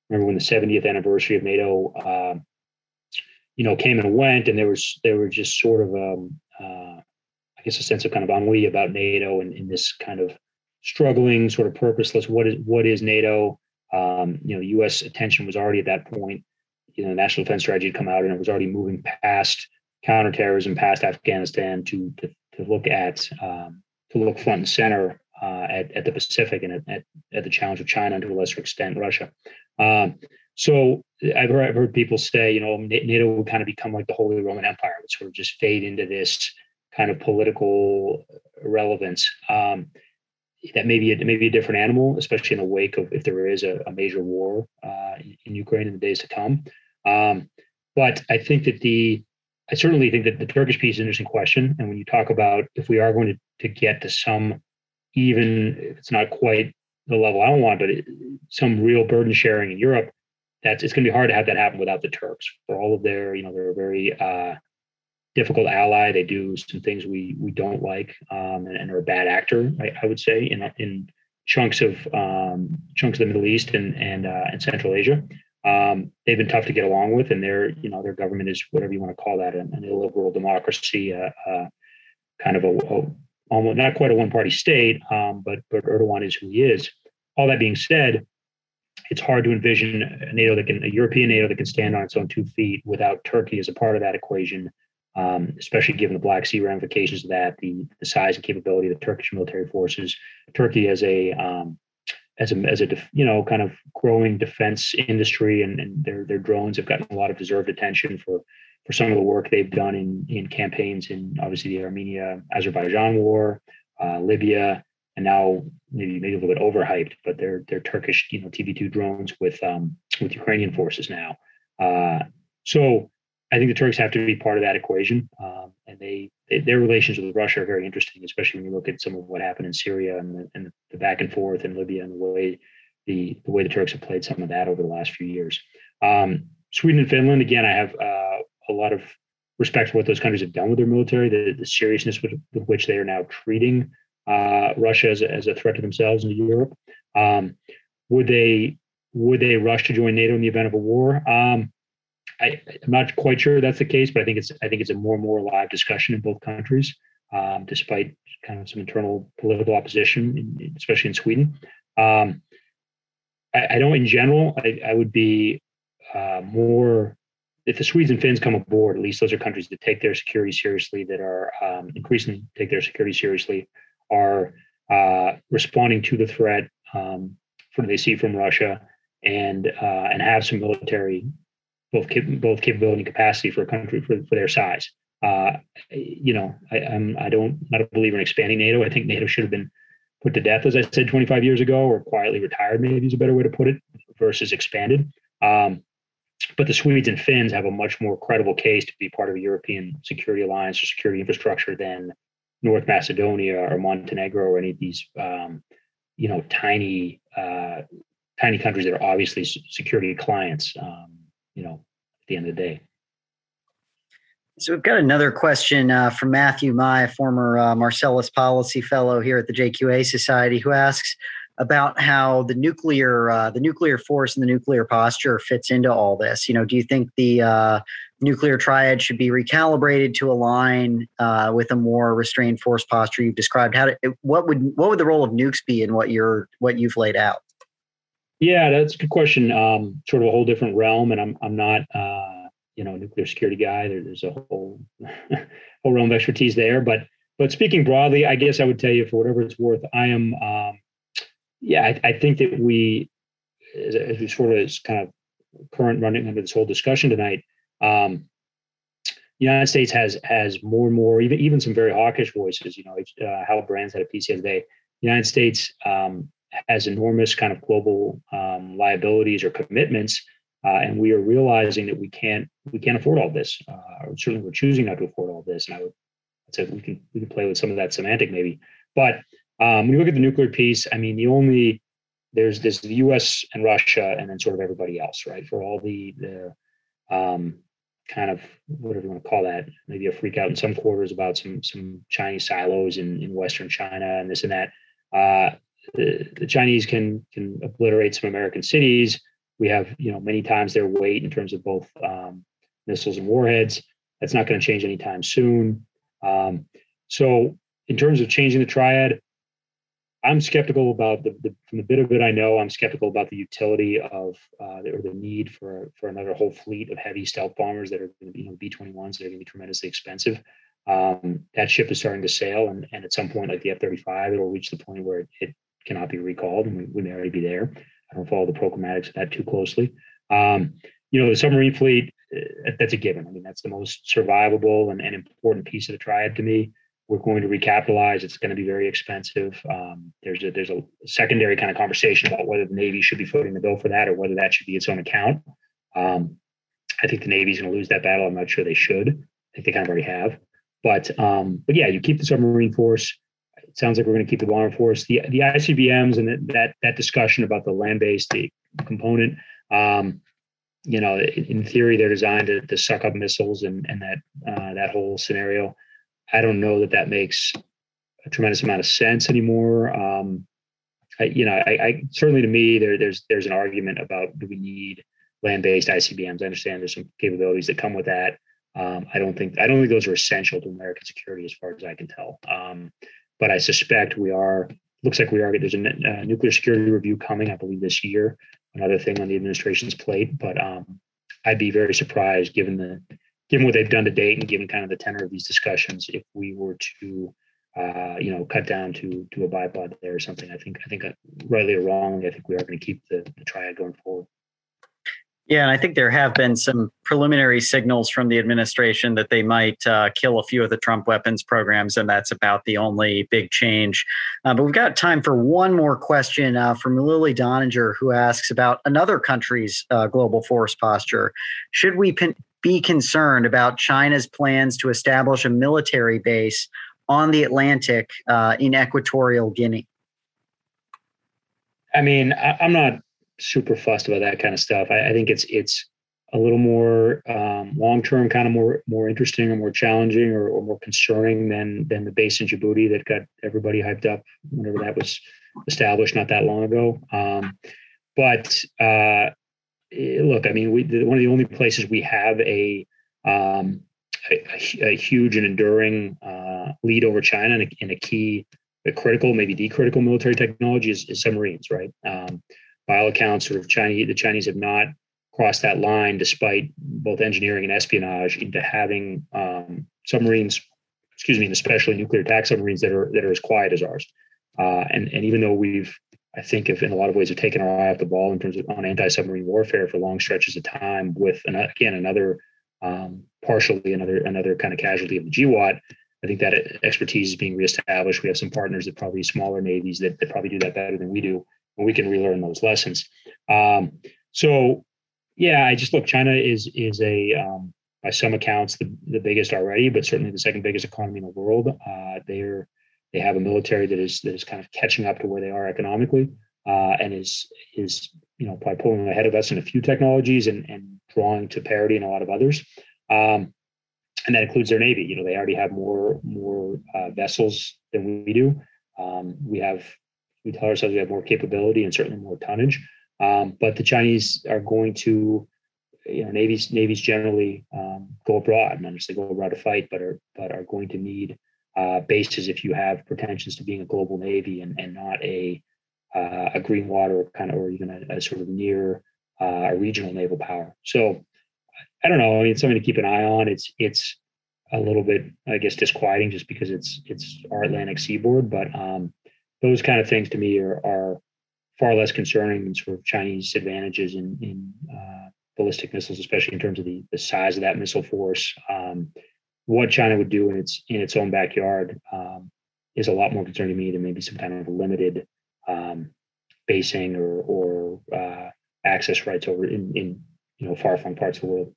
Remember when the 70th anniversary of NATO uh, you know, came and went, and there was there were just sort of um, uh, I guess a sense of kind of ennui about NATO and in this kind of struggling, sort of purposeless. What is what is NATO? Um, you know, U.S. attention was already at that point. You know, the national defense strategy had come out, and it was already moving past counterterrorism, past Afghanistan, to to, to look at um, to look front and center uh, at, at the Pacific and at, at, the challenge of China and to a lesser extent Russia. Um, so I've heard, I've heard people say, you know, NATO would kind of become like the Holy Roman Empire, would sort of just fade into this kind of political relevance. Um, that may be a, maybe a different animal, especially in the wake of if there is a, a major war uh, in, Ukraine in the days to come. Um, but I think that the I certainly think that the Turkish piece is an interesting question. And when you talk about if we are going to, to get to some, even if it's not quite the level I want, but it, some real burden sharing in Europe, that's it's going to be hard to have that happen without the Turks for all of their, you know, they're a very uh, difficult ally. They do some things we we don't like, um, and, and, are a bad actor. I, I, would say in in chunks of um, chunks of the Middle East and and uh, and Central Asia. Um, they've been tough to get along with, and their you know their government is whatever you want to call that an, an illiberal democracy, uh, uh, kind of a, a, almost not quite a one party state, um, but but Erdogan is who he is. All that being said, it's hard to envision a NATO that can, a European NATO that can stand on its own two feet without Turkey as a part of that equation, um, especially given the Black Sea ramifications of that, the, the size and capability of the Turkish military forces. Turkey as a um, as a as a you know kind of growing defense industry, and, and their their drones have gotten a lot of deserved attention for for some of the work they've done in in campaigns in obviously the Armenia Azerbaijan war, uh, Libya, and now maybe maybe a little bit overhyped, but they're they're Turkish, you know, TB2 drones with um, with Ukrainian forces now. Uh, so I think the Turks have to be part of that equation, um, and they, they, their relations with Russia are very interesting, especially when you look at some of what happened in Syria and the, and the back and forth in Libya and the way the the way the Turks have played some of that over the last few years. Um, Sweden and Finland, again, I have uh, a lot of respect for what those countries have done with their military, the, the seriousness with, with which they are now treating uh, Russia as a, as a threat to themselves and to Europe. Um, would they would they rush to join NATO in the event of a war? Um, I, am not quite sure that's the case, but I think it's I think it's a more and more live discussion in both countries, um, despite kind of some internal political opposition, especially in Sweden. Um, I, I, don't, in general, I, I would be uh, more if the Swedes and Finns come aboard. At least those are countries that take their security seriously, that are um, increasingly take their security seriously, are uh, responding to the threat um, from they see from Russia and uh, and have some military both cap- both capability and capacity for a country for, for their size. Uh, you know, I, I'm I don't not a believer in expanding NATO. I think NATO should have been put to death, as I said 25 years ago, or quietly retired. Maybe is a better way to put it, versus expanded. Um, but the Swedes and Finns have a much more credible case to be part of a European security alliance or security infrastructure than North Macedonia or Montenegro or any of these, um, you know, tiny, uh, tiny countries that are obviously security clients. Um, you know, the end of the day. So we've got another question uh, from Matthew Mai, former uh, Marcellus Policy Fellow here at the JQA Society, who asks about how the nuclear uh, the nuclear force and the nuclear posture fits into all this. You know, do you think the uh, nuclear triad should be recalibrated to align uh, with a more restrained force posture you've described? How to, what would what would the role of nukes be in what you're what you've laid out? Yeah, that's a good question. Um, sort of a whole different realm, and I'm I'm not uh, you know a nuclear security guy. There, there's a whole [LAUGHS] whole realm of expertise there, but but speaking broadly, I guess I would tell you for whatever it's worth, I am um, yeah, I, I, think that we as, we sort of kind of current running under this whole discussion tonight. Um, the United States has has more and more, even even some very hawkish voices. You know, uh, Hal Brands had a piece the other day. The United States um, has enormous kind of global um, liabilities or commitments, uh, and we are realizing that we can't we can't afford all this. Uh, certainly, we're choosing not to afford all this. And I would say we can we can play with some of that semantic maybe. But um, when you look at the nuclear piece, I mean, the only there's this the U.S. and Russia, and then sort of everybody else, right? For all the the um, kind of whatever you want to call that, maybe a freak out in some quarters about some some Chinese silos in, in Western China and this and that. Uh, the, Chinese can can obliterate some American cities. We have you know many times their weight in terms of both um, missiles and warheads. That's not going to change anytime soon. Um, so in terms of changing the triad, I'm skeptical about the, the, from the bit of it I know. I'm skeptical about the utility of uh, or the need for for another whole fleet of heavy stealth bombers that are going to be you know B-21s that are going to be tremendously expensive. Um, that ship is starting to sail, and, and at some point, like the F-35, it'll reach the point where it, it cannot be recalled, and we, we, may already be there. I don't follow the programmatics of that too closely. Um, you know, the submarine fleet, uh, that's a given. I mean, that's the most survivable and, and important piece of the triad to me we're going to recapitalize. It's going to be very expensive. Um, there's a there's a secondary kind of conversation about whether the Navy should be footing the bill for that or whether that should be its own account. Um, I think the Navy's going to lose that battle. I'm not sure they should. I think they kind of already have. But um, but yeah, you keep the submarine force. Sounds like we're going to keep the bomber force. The the ICBMs and that that discussion about the land based component. Um, you know, in theory, they're designed to, to suck up missiles and and that uh, that whole scenario. I don't know that that makes a tremendous amount of sense anymore. Um, I, you know, I, I, certainly to me there there's there's an argument about do we need land-based ICBMs? I understand there's some capabilities that come with that. Um, I don't think I don't think those are essential to American security as far as I can tell. Um, but I suspect we are. Looks like we are. There's a uh, nuclear security review coming, I believe, this year. Another thing on the administration's plate, but um, I'd be very surprised given the given what they've done to date and given kind of the tenor of these discussions, if we were to, uh, you know, cut down to to a bipod there or something, I think I think uh, rightly or wrongly, I think we are going to keep the, the triad going forward. Yeah, and I think there have been some preliminary signals from the administration that they might uh, kill a few of the Trump weapons programs, and that's about the only big change. Uh, but we've got time for one more question uh, from Lily Doninger, who asks about another country's uh, global force posture. Should we pin- be concerned about China's plans to establish a military base on the Atlantic uh, in Equatorial Guinea? I mean, I, am not super fussed about that kind of stuff. I, I think it's it's a little more um, long term, kind of more more interesting or more challenging or, or, more concerning than than the base in Djibouti that got everybody hyped up whenever that was established not that long ago. Um, but uh, look, I mean, we one of the only places we have a um, a, a, huge and enduring uh, lead over China in a, a key, a critical, maybe the critical military technology is, is submarines, right? Um, by all accounts, sort of Chinese, the Chinese have not crossed that line, despite both engineering and espionage, into having um, submarines, excuse me, and especially nuclear attack submarines that are that are as quiet as ours. Uh, and and even though we've I think if in a lot of ways have taken our eye off the ball in terms of on anti-submarine warfare for long stretches of time with an, again another um, partially another another kind of casualty of the GWOT. I think that expertise is being reestablished. We have some partners that probably smaller navies that, that probably do that better than we do, we can relearn those lessons. Um, so, yeah, I just look. China is is a um, by some accounts the, the biggest already, but certainly the second biggest economy in the world. Uh, they're they have a military that is that is kind of catching up to where they are economically, uh, and is is you know probably pulling ahead of us in a few technologies and and drawing to parity in a lot of others. Um, and that includes their navy. You know, they already have more more uh, vessels than we do. Um, we have we tell ourselves we have more capability and certainly more tonnage. Um, but the Chinese are going to, you know, navies navies generally um, go abroad, and not just go abroad to fight, but are but are going to need uh, bases if you have pretensions to being a global navy and, and not a uh, a green water kind of, or even a, a sort of near uh, a regional naval power. So I don't know. I mean, it's something to keep an eye on. It's it's a little bit, I guess, disquieting just because it's it's our Atlantic seaboard. But um, those kind of things to me are are far less concerning than sort of Chinese advantages in in uh, ballistic missiles, especially in terms of the the size of that missile force. Um, what China would do in its in its own backyard um, is a lot more concerning to me than maybe some kind of limited um, basing or or uh, access rights over in, in you know far flung parts of the world.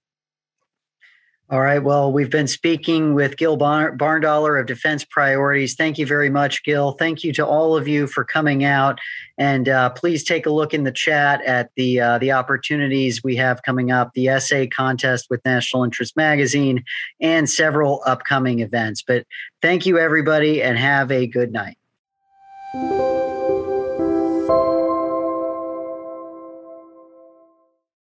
All right. Well, we've been speaking with Gil Barndollar of Defense Priorities. Thank you very much, Gil. Thank you to all of you for coming out. And uh, please take a look in the chat at the uh, the opportunities we have coming up: the essay contest with National Interest Magazine, and several upcoming events. But thank you, everybody, and have a good night.